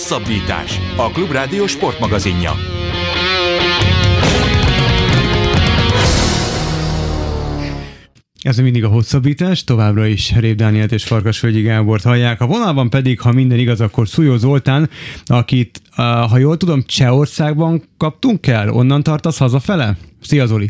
Hosszabbítás. A Klubrádió sportmagazinja. Ez mindig a hosszabbítás, továbbra is Rév Dánielt és Farkasfölgyi Gábort hallják. A vonalban pedig, ha minden igaz, akkor Szújó Zoltán, akit, ha jól tudom, Csehországban kaptunk el, onnan tartasz hazafele? Szia Zoli!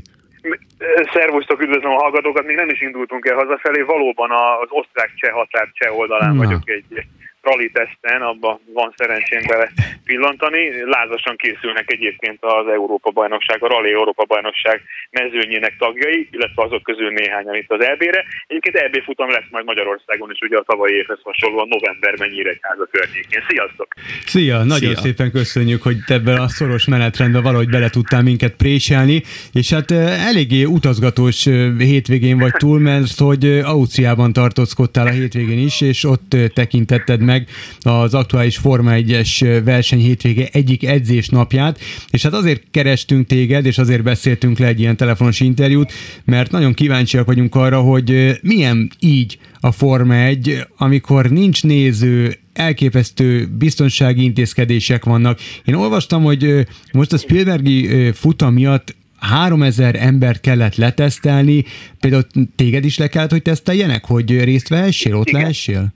Szervusztok, üdvözlöm a hallgatókat, még nem is indultunk el hazafelé, valóban az osztrák-cseh határ cseh oldalán Na. vagyok egy rally teszten, abban van szerencsém bele pillantani. Lázasan készülnek egyébként az Európa Bajnokság, a Rally Európa Bajnokság mezőnyének tagjai, illetve azok közül néhányan itt az EB-re. Egyébként EB futam lesz majd Magyarországon is, ugye a tavalyi évhez hasonlóan novemberben Nyíregyháza környékén. Sziasztok! Szia! Nagyon Szia. szépen köszönjük, hogy ebben a szoros menetrendben valahogy bele tudtál minket préselni, és hát eléggé utazgatós hétvégén vagy túl, mert hogy Ausztriában tartózkodtál a hétvégén is, és ott tekintetted meg az aktuális Forma 1-es verseny hétvége egyik edzés napját, és hát azért kerestünk téged, és azért beszéltünk le egy ilyen telefonos interjút, mert nagyon kíváncsiak vagyunk arra, hogy milyen így a Forma 1, amikor nincs néző, elképesztő biztonsági intézkedések vannak. Én olvastam, hogy most a Spielbergi futam miatt 3000 ember kellett letesztelni, például téged is le kellett, hogy teszteljenek, hogy részt vehessél, ott Igen. lehessél?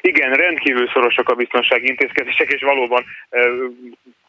Igen, rendkívül szorosak a biztonsági intézkedések, és valóban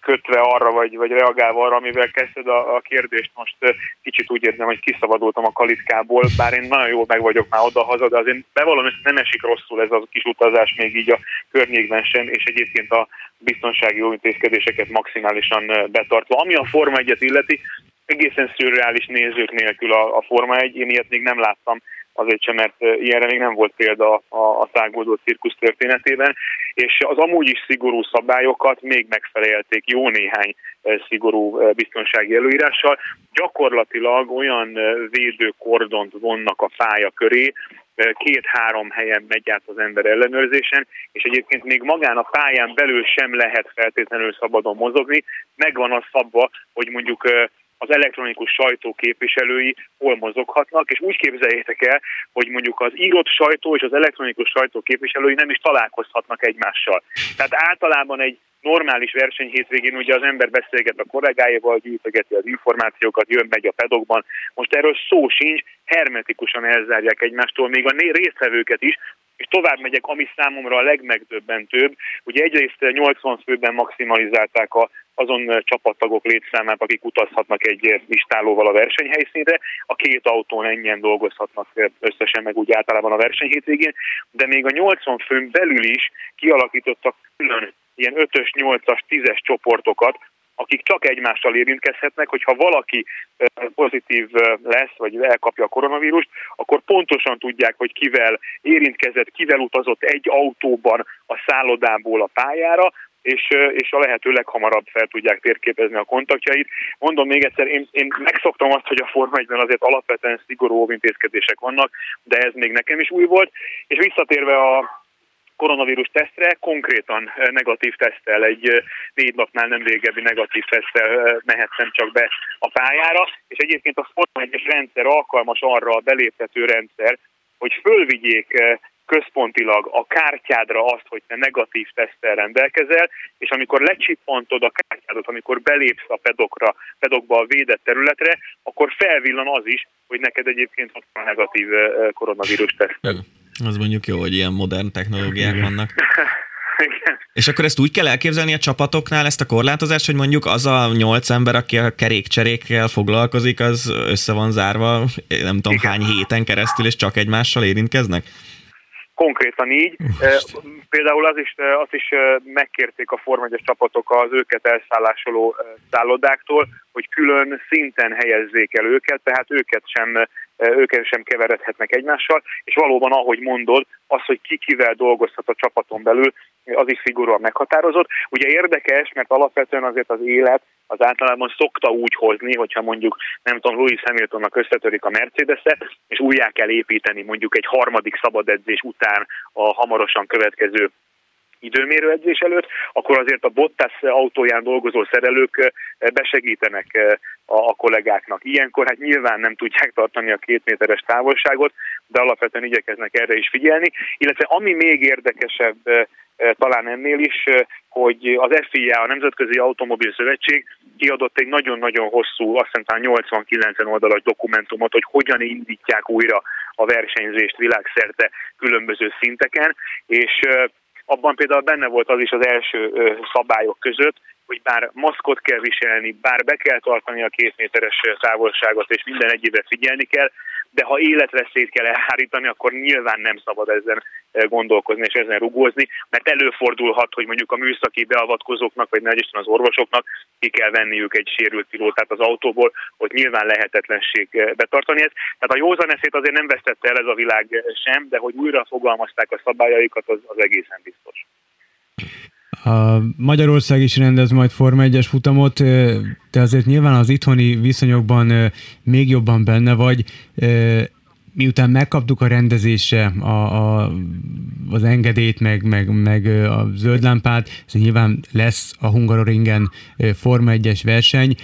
kötve arra, vagy, vagy reagálva arra, amivel kezdted a, a kérdést, most kicsit úgy érzem, hogy kiszabadultam a kalitkából, bár én nagyon jól meg vagyok már oda-haza, de azért bevallom, hogy nem esik rosszul ez a kis utazás még így a környékben sem, és egyébként a biztonsági intézkedéseket maximálisan betartva. Ami a Forma 1 illeti, egészen szürreális nézők nélkül a, a Forma 1, én ilyet még nem láttam azért sem, mert ilyenre még nem volt példa a, a száguldó cirkusz történetében, és az amúgy is szigorú szabályokat még megfelelték jó néhány szigorú biztonsági előírással. Gyakorlatilag olyan védőkordont vonnak a fája köré, két-három helyen megy át az ember ellenőrzésen, és egyébként még magán a pályán belül sem lehet feltétlenül szabadon mozogni. Megvan az szabva, hogy mondjuk az elektronikus sajtó képviselői hol mozoghatnak, és úgy képzeljétek el, hogy mondjuk az írott sajtó és az elektronikus sajtó képviselői nem is találkozhatnak egymással. Tehát általában egy normális verseny hétvégén ugye az ember beszélget a kollégáival, gyűjtögeti az információkat, jön megy a pedokban. Most erről szó sincs, hermetikusan elzárják egymástól, még a résztvevőket is, és tovább megyek, ami számomra a legmegdöbbentőbb. Ugye egyrészt 80 főben maximalizálták a, azon csapattagok létszámát, akik utazhatnak egy listálóval a versenyhelyszínre. A két autón ennyien dolgozhatnak összesen, meg úgy általában a versenyhétvégén, de még a 80 főn belül is kialakítottak külön ilyen 5-ös, 8-as, 10-es csoportokat, akik csak egymással érintkezhetnek, hogyha valaki pozitív lesz, vagy elkapja a koronavírust, akkor pontosan tudják, hogy kivel érintkezett, kivel utazott egy autóban a szállodából a pályára, és, és a lehető leghamarabb fel tudják térképezni a kontaktjait. Mondom még egyszer, én, én megszoktam azt, hogy a Forma 1 azért alapvetően szigorú intézkedések vannak, de ez még nekem is új volt. És visszatérve a, koronavírus tesztre, konkrétan eh, negatív tesztel, egy eh, négy napnál nem régebbi negatív tesztel eh, mehettem csak be a pályára, és egyébként a Forma 1 rendszer alkalmas arra a beléptető rendszer, hogy fölvigyék központilag a kártyádra azt, hogy te negatív tesztel rendelkezel, és amikor lecsippantod a kártyádat, amikor belépsz a pedokra, pedokba a védett területre, akkor felvillan az is, hogy neked egyébként ott a negatív koronavírus tesztel. Az mondjuk jó, hogy ilyen modern technológiák Igen. vannak. Igen. És akkor ezt úgy kell elképzelni a csapatoknál, ezt a korlátozást, hogy mondjuk az a nyolc ember, aki a kerékcserékkel foglalkozik, az össze van zárva, nem tudom Igen. hány héten keresztül, és csak egymással érintkeznek? Konkrétan így. Például az is, azt is megkérték a Form csapatok az őket elszállásoló szállodáktól, hogy külön szinten helyezzék el őket, tehát őket sem ők sem keveredhetnek egymással, és valóban, ahogy mondod, az, hogy ki kivel dolgozhat a csapaton belül, az is szigorúan meghatározott. Ugye érdekes, mert alapvetően azért az élet az általában szokta úgy hozni, hogyha mondjuk, nem tudom, Louis Hamiltonnak összetörik a mercedes és újjá kell építeni mondjuk egy harmadik szabad edzés után a hamarosan következő időmérőedzés előtt, akkor azért a Bottas autóján dolgozó szerelők besegítenek a, kollégáknak. Ilyenkor hát nyilván nem tudják tartani a két méteres távolságot, de alapvetően igyekeznek erre is figyelni. Illetve ami még érdekesebb talán ennél is, hogy az FIA, a Nemzetközi Automobil Szövetség kiadott egy nagyon-nagyon hosszú, azt hiszem 80-90 oldalas dokumentumot, hogy hogyan indítják újra a versenyzést világszerte különböző szinteken, és abban például benne volt az is az első szabályok között, hogy bár maszkot kell viselni, bár be kell tartani a két méteres távolságot, és minden egyébe figyelni kell, de ha életveszélyt kell elhárítani, akkor nyilván nem szabad ezen eh, gondolkozni és ezen rugózni, mert előfordulhat, hogy mondjuk a műszaki beavatkozóknak, vagy nagy az orvosoknak ki kell venniük egy sérült pilótát az autóból, hogy nyilván lehetetlenség eh, betartani ezt. Tehát a józan eszét azért nem vesztette el ez a világ eh, sem, de hogy újra fogalmazták a szabályaikat, az, az egészen biztos. A Magyarország is rendez majd Forma 1-es futamot, de azért nyilván az itthoni viszonyokban még jobban benne vagy. Miután megkaptuk a rendezésre a, a, az engedélyt, meg, meg, meg a zöld lámpát, ez nyilván lesz a Hungaroringen Forma 1-es verseny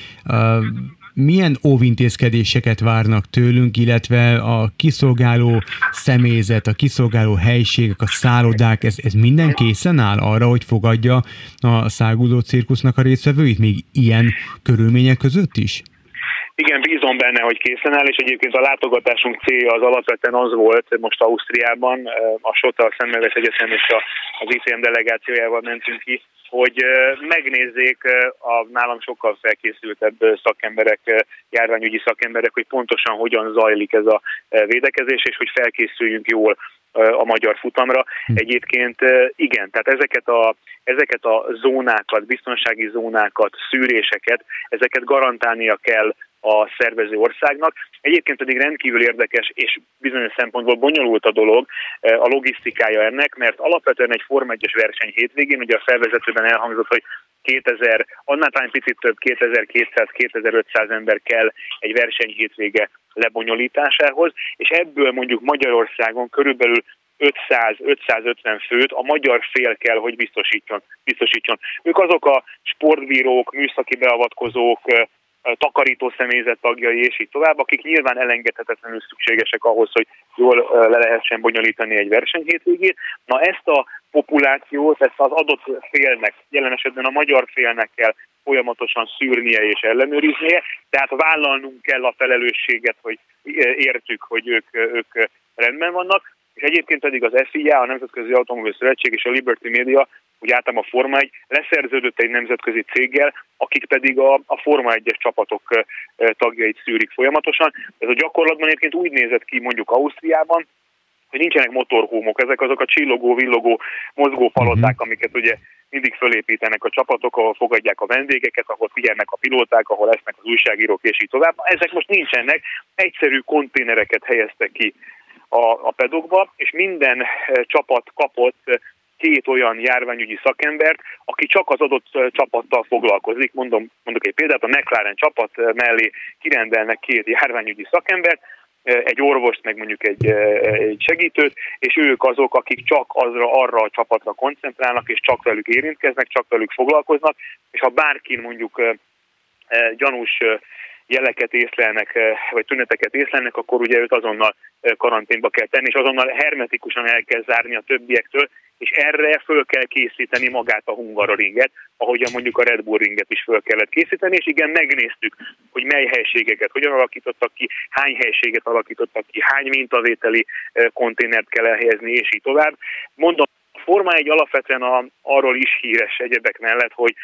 milyen óvintézkedéseket várnak tőlünk, illetve a kiszolgáló személyzet, a kiszolgáló helyiségek, a szállodák, ez, ez minden készen áll arra, hogy fogadja a száguldó cirkusznak a résztvevőit, még ilyen körülmények között is? Igen, bízom benne, hogy készen áll, és egyébként a látogatásunk célja az alapvetően az volt, most Ausztriában, a SOTA, a Szemmelves Egyetem és az ICM delegációjával mentünk ki, hogy megnézzék a nálam sokkal felkészültebb szakemberek, járványügyi szakemberek, hogy pontosan hogyan zajlik ez a védekezés, és hogy felkészüljünk jól a magyar futamra. Hm. Egyébként igen, tehát ezeket a, ezeket a zónákat, biztonsági zónákat, szűréseket, ezeket garantálnia kell a szervező országnak. Egyébként pedig rendkívül érdekes és bizonyos szempontból bonyolult a dolog a logisztikája ennek, mert alapvetően egy Form 1 verseny hétvégén, ugye a felvezetőben elhangzott, hogy 2000, annál talán picit több, 2200-2500 ember kell egy verseny hétvége lebonyolításához, és ebből mondjuk Magyarországon körülbelül 500-550 főt a magyar fél kell, hogy biztosítson, biztosítson. Ők azok a sportbírók, műszaki beavatkozók, takarító személyzet tagjai, és így tovább, akik nyilván elengedhetetlenül szükségesek ahhoz, hogy jól le lehessen bonyolítani egy versenyhétvégét. Na ezt a populációt, ezt az adott félnek, jelen esetben a magyar félnek kell folyamatosan szűrnie és ellenőriznie, tehát vállalnunk kell a felelősséget, hogy értük, hogy ők, ők rendben vannak, és egyébként pedig az FIA, a Nemzetközi Automobil Szövetség és a Liberty Media úgy általában a Forma 1 leszerződött egy nemzetközi céggel, akik pedig a, a Forma 1-es csapatok tagjait szűrik folyamatosan. Ez a gyakorlatban egyébként úgy nézett ki mondjuk Ausztriában, hogy nincsenek motorhómok, ezek azok a csillogó, villogó, mozgó paloták, uh-huh. amiket ugye mindig fölépítenek a csapatok, ahol fogadják a vendégeket, ahol figyelnek a pilóták, ahol lesznek az újságírók, és így tovább. Ezek most nincsenek, egyszerű konténereket helyeztek ki a, a pedokba, és minden csapat kapott két olyan járványügyi szakembert, aki csak az adott csapattal foglalkozik. Mondom, mondok egy példát, a McLaren csapat mellé kirendelnek két járványügyi szakembert, egy orvost, meg mondjuk egy, egy segítőt, és ők azok, akik csak azra, arra a csapatra koncentrálnak, és csak velük érintkeznek, csak velük foglalkoznak, és ha bárkin mondjuk gyanús jeleket észlelnek, vagy tüneteket észlelnek, akkor ugye őt azonnal karanténba kell tenni, és azonnal hermetikusan el kell zárni a többiektől, és erre föl kell készíteni magát a Hungaroringet, ahogyan mondjuk a Red Bull ringet is föl kellett készíteni, és igen, megnéztük, hogy mely helységeket hogyan alakítottak ki, hány helységet alakítottak ki, hány mintavételi konténert kell elhelyezni, és így tovább. Mondom, Forma egy alapvetően a, arról is híres egyebek mellett, hogy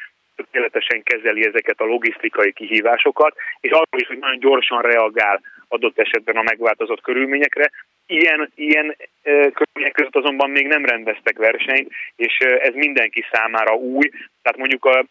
tökéletesen kezeli ezeket a logisztikai kihívásokat, és arról is, hogy nagyon gyorsan reagál adott esetben a megváltozott körülményekre. Ilyen, ilyen körülmények között azonban még nem rendeztek versenyt, és ez mindenki számára új. Tehát mondjuk a,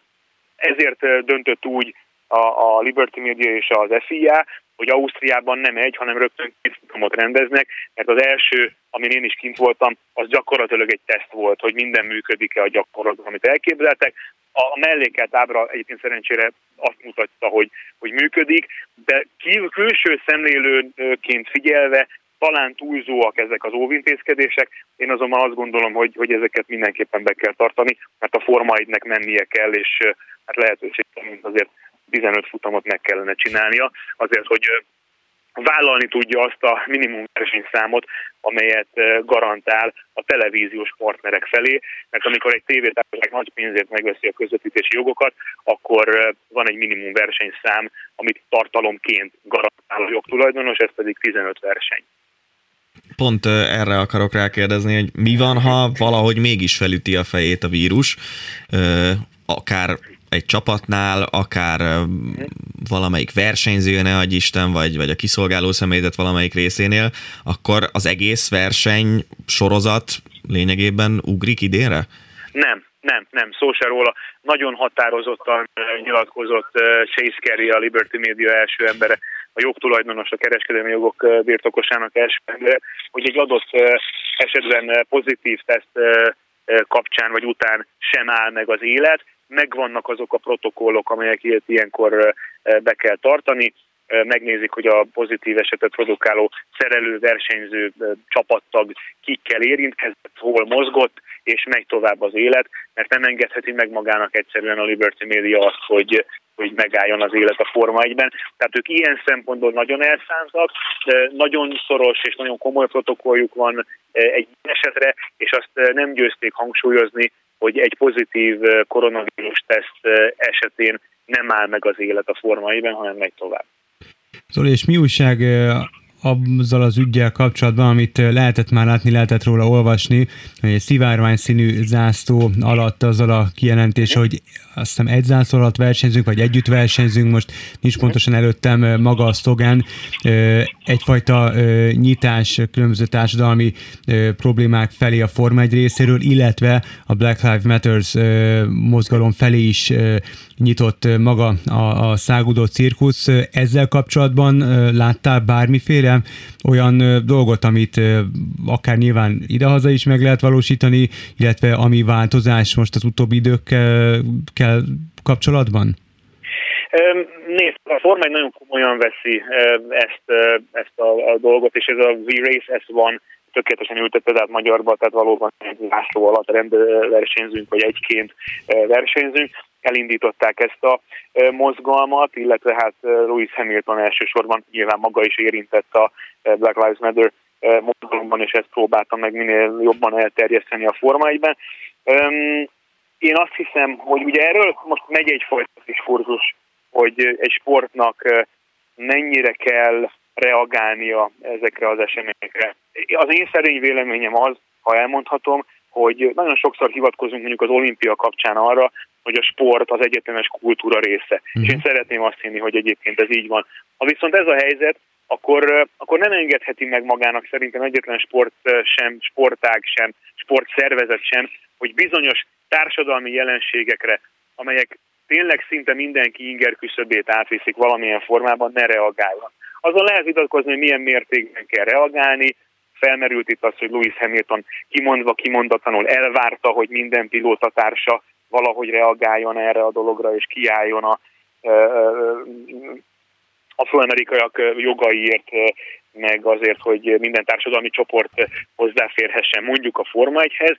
ezért döntött úgy a, a Liberty Media és az FIA, hogy Ausztriában nem egy, hanem rögtön két futamot rendeznek, mert az első, amin én is kint voltam, az gyakorlatilag egy teszt volt, hogy minden működik-e a gyakorlatban, amit elképzeltek. A mellékelt ábra egyébként szerencsére azt mutatta, hogy, hogy működik, de külső szemlélőként figyelve talán túlzóak ezek az óvintézkedések, én azonban azt gondolom, hogy, hogy ezeket mindenképpen be kell tartani, mert a Forma 1 mennie kell, és hát lehetőség szerint azért 15 futamot meg kellene csinálnia, azért, hogy vállalni tudja azt a minimum versenyszámot, amelyet garantál a televíziós partnerek felé, mert amikor egy tévétársaság nagy pénzért megveszi a közvetítési jogokat, akkor van egy minimum versenyszám, amit tartalomként garantál a jogtulajdonos, ez pedig 15 verseny. Pont erre akarok rákérdezni, hogy mi van, ha valahogy mégis felüti a fejét a vírus, akár egy csapatnál, akár valamelyik versenyző, ne adj Isten, vagy, vagy a kiszolgáló személyzet valamelyik részénél, akkor az egész verseny sorozat lényegében ugrik idénre? Nem, nem, nem, szó se róla. Nagyon határozottan nyilatkozott Chase Carey, a Liberty Media első embere, a jogtulajdonos, a kereskedelmi jogok birtokosának első embere, hogy egy adott esetben pozitív teszt kapcsán vagy után sem áll meg az élet, megvannak azok a protokollok, amelyeket ilyenkor be kell tartani, megnézik, hogy a pozitív esetet produkáló szerelő, versenyző, csapattag kikkel érintkezett, hol mozgott, és megy tovább az élet, mert nem engedheti meg magának egyszerűen a Liberty Media azt, hogy, hogy megálljon az élet a Forma 1-ben. Tehát ők ilyen szempontból nagyon elszántak, nagyon szoros és nagyon komoly protokolljuk van egy esetre, és azt nem győzték hangsúlyozni, hogy egy pozitív koronavírus teszt esetén nem áll meg az élet a formaiben, hanem megy tovább. Zoli, és mi újság azzal az ügyel kapcsolatban, amit lehetett már látni, lehetett róla olvasni, hogy egy szivárvány színű zászló alatt azzal a kijelentés, hogy azt hiszem egy zászló alatt versenyzünk, vagy együtt versenyzünk, most nincs pontosan előttem maga a szlogán, egyfajta nyitás különböző társadalmi problémák felé a Forma egy részéről, illetve a Black Lives Matters mozgalom felé is nyitott maga a, a szágudó cirkusz. Ezzel kapcsolatban láttál bármiféle olyan dolgot, amit akár nyilván idehaza is meg lehet valósítani, illetve ami változás most az utóbbi időkkel kapcsolatban? Nézd, a Forma egy nagyon komolyan veszi ezt, ezt a, a dolgot, és ez a V-Race S1 tökéletesen ültette át magyarba, tehát valóban egy lászló alatt rend versenyzünk, vagy egyként versenyzünk elindították ezt a mozgalmat, illetve hát Louis Hamilton elsősorban nyilván maga is érintett a Black Lives Matter mozgalomban, és ezt próbáltam meg minél jobban elterjeszteni a Forma 1-ben. Én azt hiszem, hogy ugye erről most megy egyfajta diskurzus, hogy egy sportnak mennyire kell reagálnia ezekre az eseményekre. Az én szerény véleményem az, ha elmondhatom, hogy nagyon sokszor hivatkozunk mondjuk az olimpia kapcsán arra, hogy a sport az egyetemes kultúra része. Uh-huh. És én szeretném azt hinni, hogy egyébként ez így van. Ha viszont ez a helyzet, akkor, akkor nem engedheti meg magának szerintem egyetlen sport sem, sportág sem, sportszervezet sem, hogy bizonyos társadalmi jelenségekre, amelyek tényleg szinte mindenki inger küszöbét átviszik valamilyen formában, ne reagáljon. Azon lehet vitatkozni, hogy milyen mértékben kell reagálni, felmerült itt az, hogy Louis Hamilton kimondva, kimondatlanul elvárta, hogy minden pilótatársa valahogy reagáljon erre a dologra, és kiálljon a, a fölamerikaiak jogaiért, meg azért, hogy minden társadalmi csoport hozzáférhessen mondjuk a Forma 1-hez.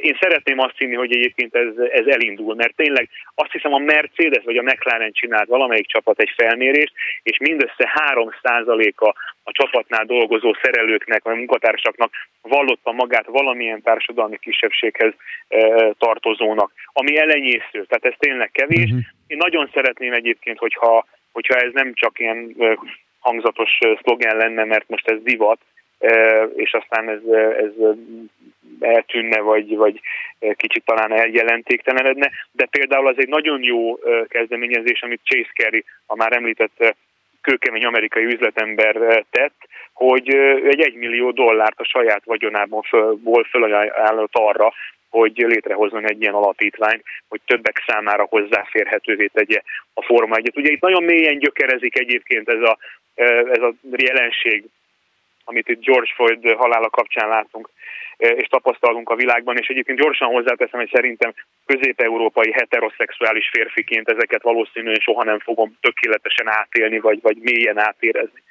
Én szeretném azt hinni, hogy egyébként ez, ez elindul, mert tényleg azt hiszem a Mercedes vagy a McLaren csinált valamelyik csapat egy felmérést, és mindössze 3%-a a csapatnál dolgozó szerelőknek, vagy munkatársaknak vallotta magát valamilyen társadalmi kisebbséghez tartozónak, ami elenyésző, tehát ez tényleg kevés. Uh-huh. Én nagyon szeretném egyébként, hogyha, hogyha ez nem csak ilyen hangzatos szlogen lenne, mert most ez divat, és aztán ez, ez eltűnne, vagy, vagy kicsit talán eljelentéktelenedne, de például az egy nagyon jó kezdeményezés, amit Chase Carey, a már említett kőkemény amerikai üzletember tett, hogy egy egymillió dollárt a saját vagyonából föl, fölajánlott arra, hogy létrehozzon egy ilyen alapítványt, hogy többek számára hozzáférhetővé tegye a Forma 1 Ugye itt nagyon mélyen gyökerezik egyébként ez a, ez a jelenség, amit itt George Floyd halála kapcsán látunk és tapasztalunk a világban, és egyébként gyorsan hozzáteszem, hogy szerintem közép-európai heteroszexuális férfiként ezeket valószínűleg soha nem fogom tökéletesen átélni, vagy, vagy mélyen átérezni.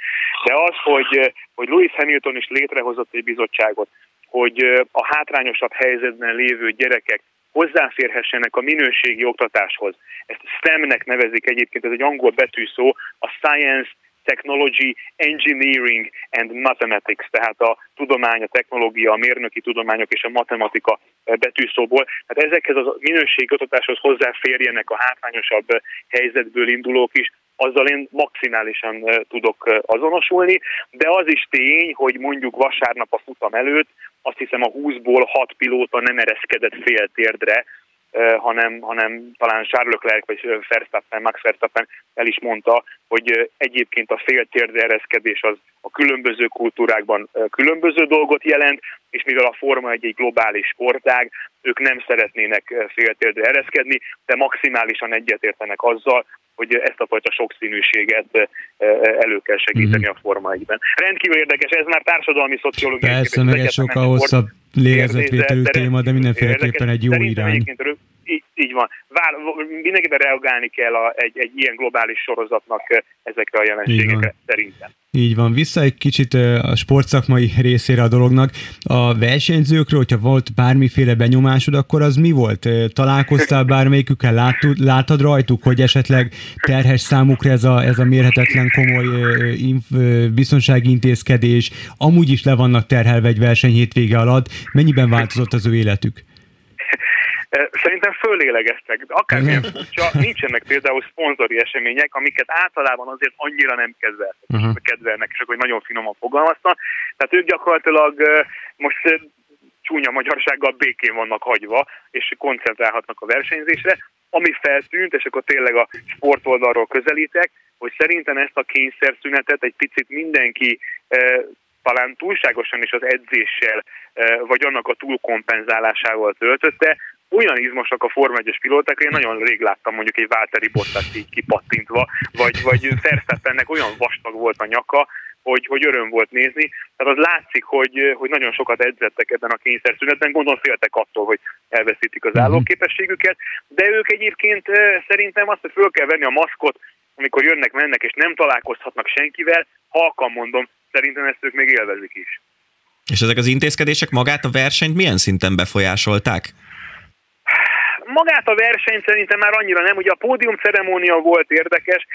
De az, hogy, hogy Louis Hamilton is létrehozott egy bizottságot, hogy a hátrányosabb helyzetben lévő gyerekek hozzáférhessenek a minőségi oktatáshoz. Ezt STEM-nek nevezik egyébként, ez egy angol betűszó, a Science, Technology, Engineering and Mathematics, tehát a tudomány, a technológia, a mérnöki tudományok és a matematika betűszóból. Tehát ezekhez a minőségi oktatáshoz hozzáférjenek a hátrányosabb helyzetből indulók is, azzal én maximálisan tudok azonosulni, de az is tény, hogy mondjuk vasárnap a futam előtt azt hiszem a 20-ból 6 pilóta nem ereszkedett fél térdre, hanem, hanem talán Charles Leclerc vagy Verstappen, Max Verstappen el is mondta, hogy egyébként a féltérdre ereszkedés az a különböző kultúrákban különböző dolgot jelent, és mivel a Forma egy, egy globális sportág, ők nem szeretnének féltérdre ereszkedni, de maximálisan egyetértenek azzal, hogy ezt a fajta sokszínűséget elő kell segíteni mm-hmm. a Forma 1-ben. Rendkívül érdekes, ez már társadalmi szociológiai Persze, meg egy sokkal hosszabb lélegzetvételű téma, de mindenféleképpen egy jó irány. Így, így van. Vár, mindenképpen reagálni kell a, egy, egy ilyen globális sorozatnak ezekre a jelenségekre, szerintem. Így van. Vissza egy kicsit a sportszakmai részére a dolognak. A versenyzőkről, hogyha volt bármiféle benyomásod, akkor az mi volt? Találkoztál bármelyikükkel? Látod, látod rajtuk, hogy esetleg terhes számukra ez a, ez a mérhetetlen komoly biztonsági intézkedés? Amúgy is le vannak terhelve egy verseny hétvége alatt. Mennyiben változott az ő életük? Szerintem fölélegeztek, de akármilyen furcsa, nincsenek például szponzori események, amiket általában azért annyira nem kedveltek, uh-huh. kedvelnek, és akkor nagyon finoman fogalmaztam. Tehát ők gyakorlatilag most csúnya magyarsággal békén vannak hagyva, és koncentrálhatnak a versenyzésre. Ami feltűnt, és akkor tényleg a sportoldalról közelítek, hogy szerintem ezt a kényszerszünetet egy picit mindenki talán túlságosan is az edzéssel, vagy annak a túlkompenzálásával töltötte, olyan izmosak a Forma 1-es pilóták, én nagyon rég láttam mondjuk egy Válteri Bottas így kipattintva, vagy, vagy Verstappennek olyan vastag volt a nyaka, hogy, hogy öröm volt nézni. Tehát az látszik, hogy, hogy nagyon sokat edzettek ebben a kényszerszünetben, gondolom féltek attól, hogy elveszítik az mhm. állóképességüket, de ők egyébként szerintem azt, hogy föl kell venni a maszkot, amikor jönnek, mennek, és nem találkozhatnak senkivel, halkan mondom, szerintem ezt ők még élvezik is. És ezek az intézkedések magát a versenyt milyen szinten befolyásolták? Magát a versenyt szerintem már annyira nem, ugye a pódium ceremónia volt érdekes,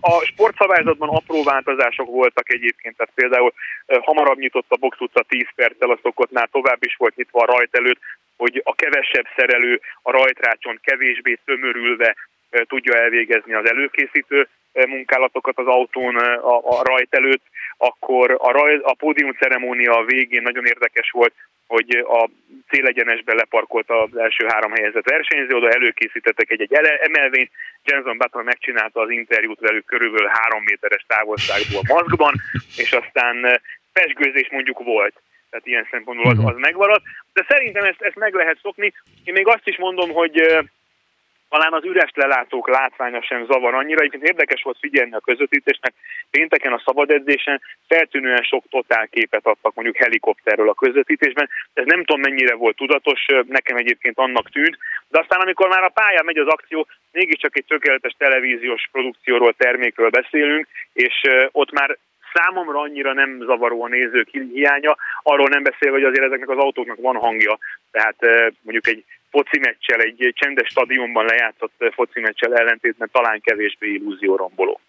a sportszabályzatban apró változások voltak egyébként, tehát például hamarabb nyitott a box utca 10 perccel a szokottnál, tovább is volt nyitva a rajt előtt, hogy a kevesebb szerelő a rajtrácson kevésbé tömörülve tudja elvégezni az előkészítő munkálatokat az autón a, a rajt előtt, akkor a, raj, a pódium ceremónia végén nagyon érdekes volt, hogy a célegyenesben leparkolt az első három helyezett versenyző, oda előkészítettek egy, egy emelvényt, Jenson Button megcsinálta az interjút velük körülbelül három méteres távolságból maszkban, és aztán pesgőzés mondjuk volt tehát ilyen szempontból az, az megmaradt. De szerintem ezt, ezt meg lehet szokni. Én még azt is mondom, hogy talán az üres lelátók látványa sem zavar annyira. Egyébként érdekes volt figyelni a közvetítésnek. Pénteken a szabad edzésen feltűnően sok totálképet adtak mondjuk helikopterről a közvetítésben. Ez nem tudom mennyire volt tudatos, nekem egyébként annak tűnt. De aztán amikor már a pályán megy az akció, mégiscsak egy tökéletes televíziós produkcióról, termékről beszélünk, és ott már számomra annyira nem zavaró a nézők hiánya, arról nem beszél, hogy azért ezeknek az autóknak van hangja, tehát mondjuk egy foci meccsel, egy csendes stadionban lejátszott foci meccsel ellentétben talán kevésbé illúzióromboló.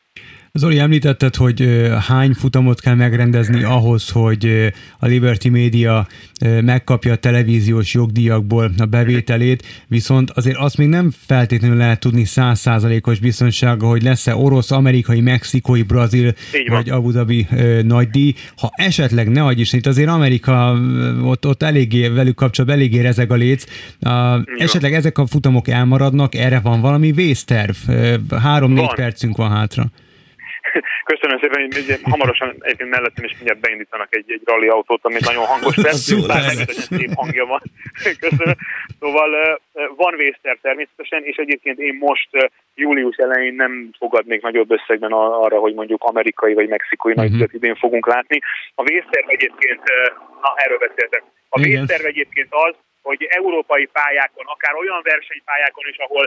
Zoli, említetted, hogy hány futamot kell megrendezni ahhoz, hogy a Liberty Media megkapja a televíziós jogdíjakból a bevételét, viszont azért azt még nem feltétlenül lehet tudni százszázalékos biztonsága, hogy lesz-e orosz, amerikai, mexikói, brazil vagy Abu Dhabi nagydíj. Ha esetleg ne adj is, itt azért Amerika ott, ott eléggé velük kapcsolatban eléggé rezeg a léc. esetleg ezek a futamok elmaradnak, erre van valami vészterv? Három-négy percünk van hátra. Köszönöm szépen, hogy hamarosan egyébként mellettem is mindjárt beindítanak egy, egy rally autót, ami nagyon hangos lesz, bár megint szép hangja van. Köszönöm. Szóval van vészter természetesen, és egyébként én most július elején nem fogadnék nagyobb összegben arra, hogy mondjuk amerikai vagy mexikói uh-huh. nagykövet idén fogunk látni. A vészterv egyébként, na erről beszéltek, a vészterv egyébként az, hogy európai pályákon, akár olyan versenypályákon is, ahol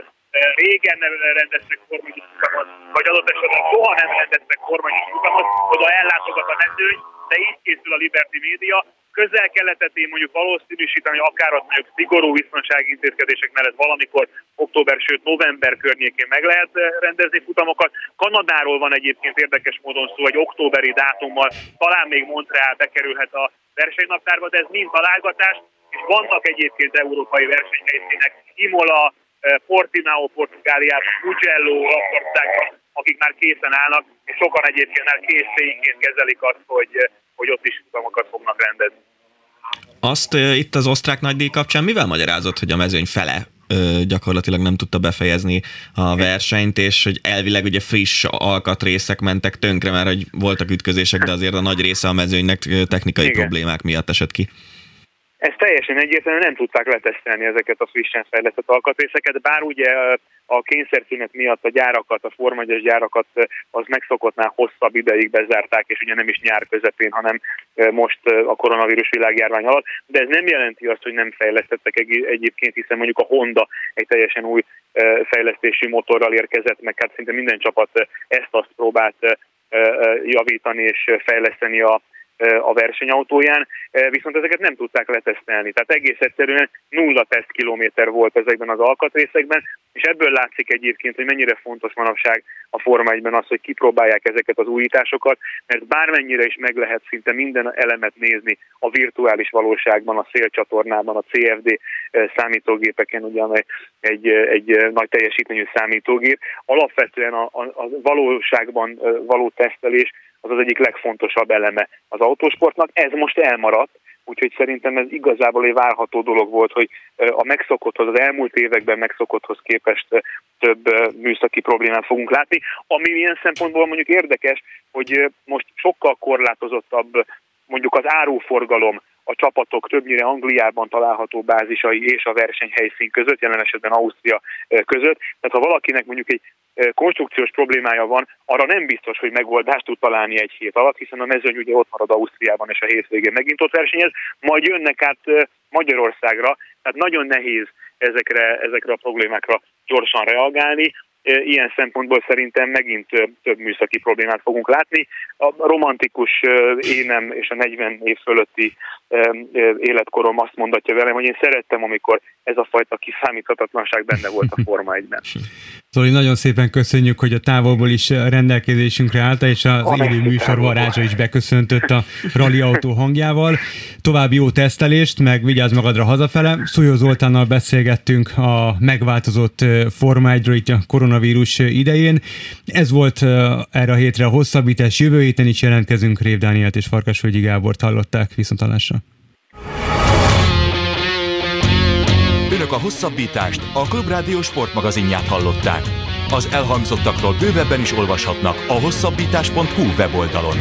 régen nem rendeztek futamot, vagy adott esetben soha nem rendeztek formányos futamot, oda ellátogat a mezőny, de így készül a Liberty Media, közel-keletet én mondjuk valószínűsíteni, akár az mondjuk szigorú biztonsági intézkedések mellett valamikor október, sőt november környékén meg lehet rendezni futamokat. Kanadáról van egyébként érdekes módon szó, egy októberi dátummal, talán még Montreal bekerülhet a versenynaptárba, de ez mind találgatás, és vannak egyébként európai versenyhelyszínek, Imola, Portimao Portugáliában, Mugello Olaszországban, akik már készen állnak, és sokan egyébként már készségként kezelik azt, hogy, hogy ott is futamokat fognak rendezni. Azt uh, itt az osztrák nagydíj kapcsán mivel magyarázott, hogy a mezőny fele gyakorlatilag nem tudta befejezni a versenyt, és hogy elvileg ugye friss alkatrészek mentek tönkre, mert hogy voltak ütközések, de azért a nagy része a mezőnynek technikai Igen. problémák miatt esett ki. Ez teljesen egyértelműen nem tudták letesztelni ezeket a frissen fejlesztett alkatrészeket, bár ugye a kényszerszünet miatt a gyárakat, a formagyas gyárakat az megszokottnál hosszabb ideig bezárták, és ugye nem is nyár közepén, hanem most a koronavírus világjárvány alatt, de ez nem jelenti azt, hogy nem fejlesztettek egyébként, hiszen mondjuk a Honda egy teljesen új fejlesztési motorral érkezett, meg hát szinte minden csapat ezt-azt próbált javítani és fejleszteni a a versenyautóján, viszont ezeket nem tudták letesztelni. Tehát egész egyszerűen nulla tesztkilométer volt ezekben az alkatrészekben, és ebből látszik egyébként, hogy mennyire fontos manapság a Forma 1 az, hogy kipróbálják ezeket az újításokat, mert bármennyire is meg lehet szinte minden elemet nézni a virtuális valóságban, a szélcsatornában, a CFD számítógépeken, ugye, amely egy, egy nagy teljesítményű számítógép. Alapvetően a, a, a valóságban való tesztelés az az egyik legfontosabb eleme az autósportnak. Ez most elmaradt, úgyhogy szerintem ez igazából egy várható dolog volt, hogy a megszokotthoz, az elmúlt években megszokotthoz képest több műszaki problémát fogunk látni. Ami ilyen szempontból mondjuk érdekes, hogy most sokkal korlátozottabb mondjuk az áruforgalom a csapatok többnyire Angliában található bázisai és a versenyhelyszín között, jelen esetben Ausztria között. Tehát ha valakinek mondjuk egy konstrukciós problémája van, arra nem biztos, hogy megoldást tud találni egy hét alatt, hiszen a mezőny ugye ott marad Ausztriában, és a hétvégén megint ott versenyez, majd jönnek át Magyarországra, tehát nagyon nehéz ezekre, ezekre a problémákra gyorsan reagálni. Ilyen szempontból szerintem megint több műszaki problémát fogunk látni. A romantikus énem és a 40 év fölötti életkorom azt mondatja velem, hogy én szerettem, amikor ez a fajta kiszámíthatatlanság benne volt a Forma 1-ben. Zoli, nagyon szépen köszönjük, hogy a távolból is rendelkezésünkre állta, és az élő műsor varázsa is beköszöntött a rally autó hangjával. További jó tesztelést, meg vigyázz magadra hazafele. Szújó Zoltánnal beszélgettünk a megváltozott Forma 1 itt a koronavírus idején. Ez volt erre a hétre a hosszabbítás. Jövő héten is jelentkezünk. Rév Dánielt és Farkasvölgyi Gábort hallották. Viszontalásra. Önök a hosszabbítást, a Klubrádió sportmagazinját hallották. Az elhangzottakról bővebben is olvashatnak a hosszabbítás.hu weboldalon.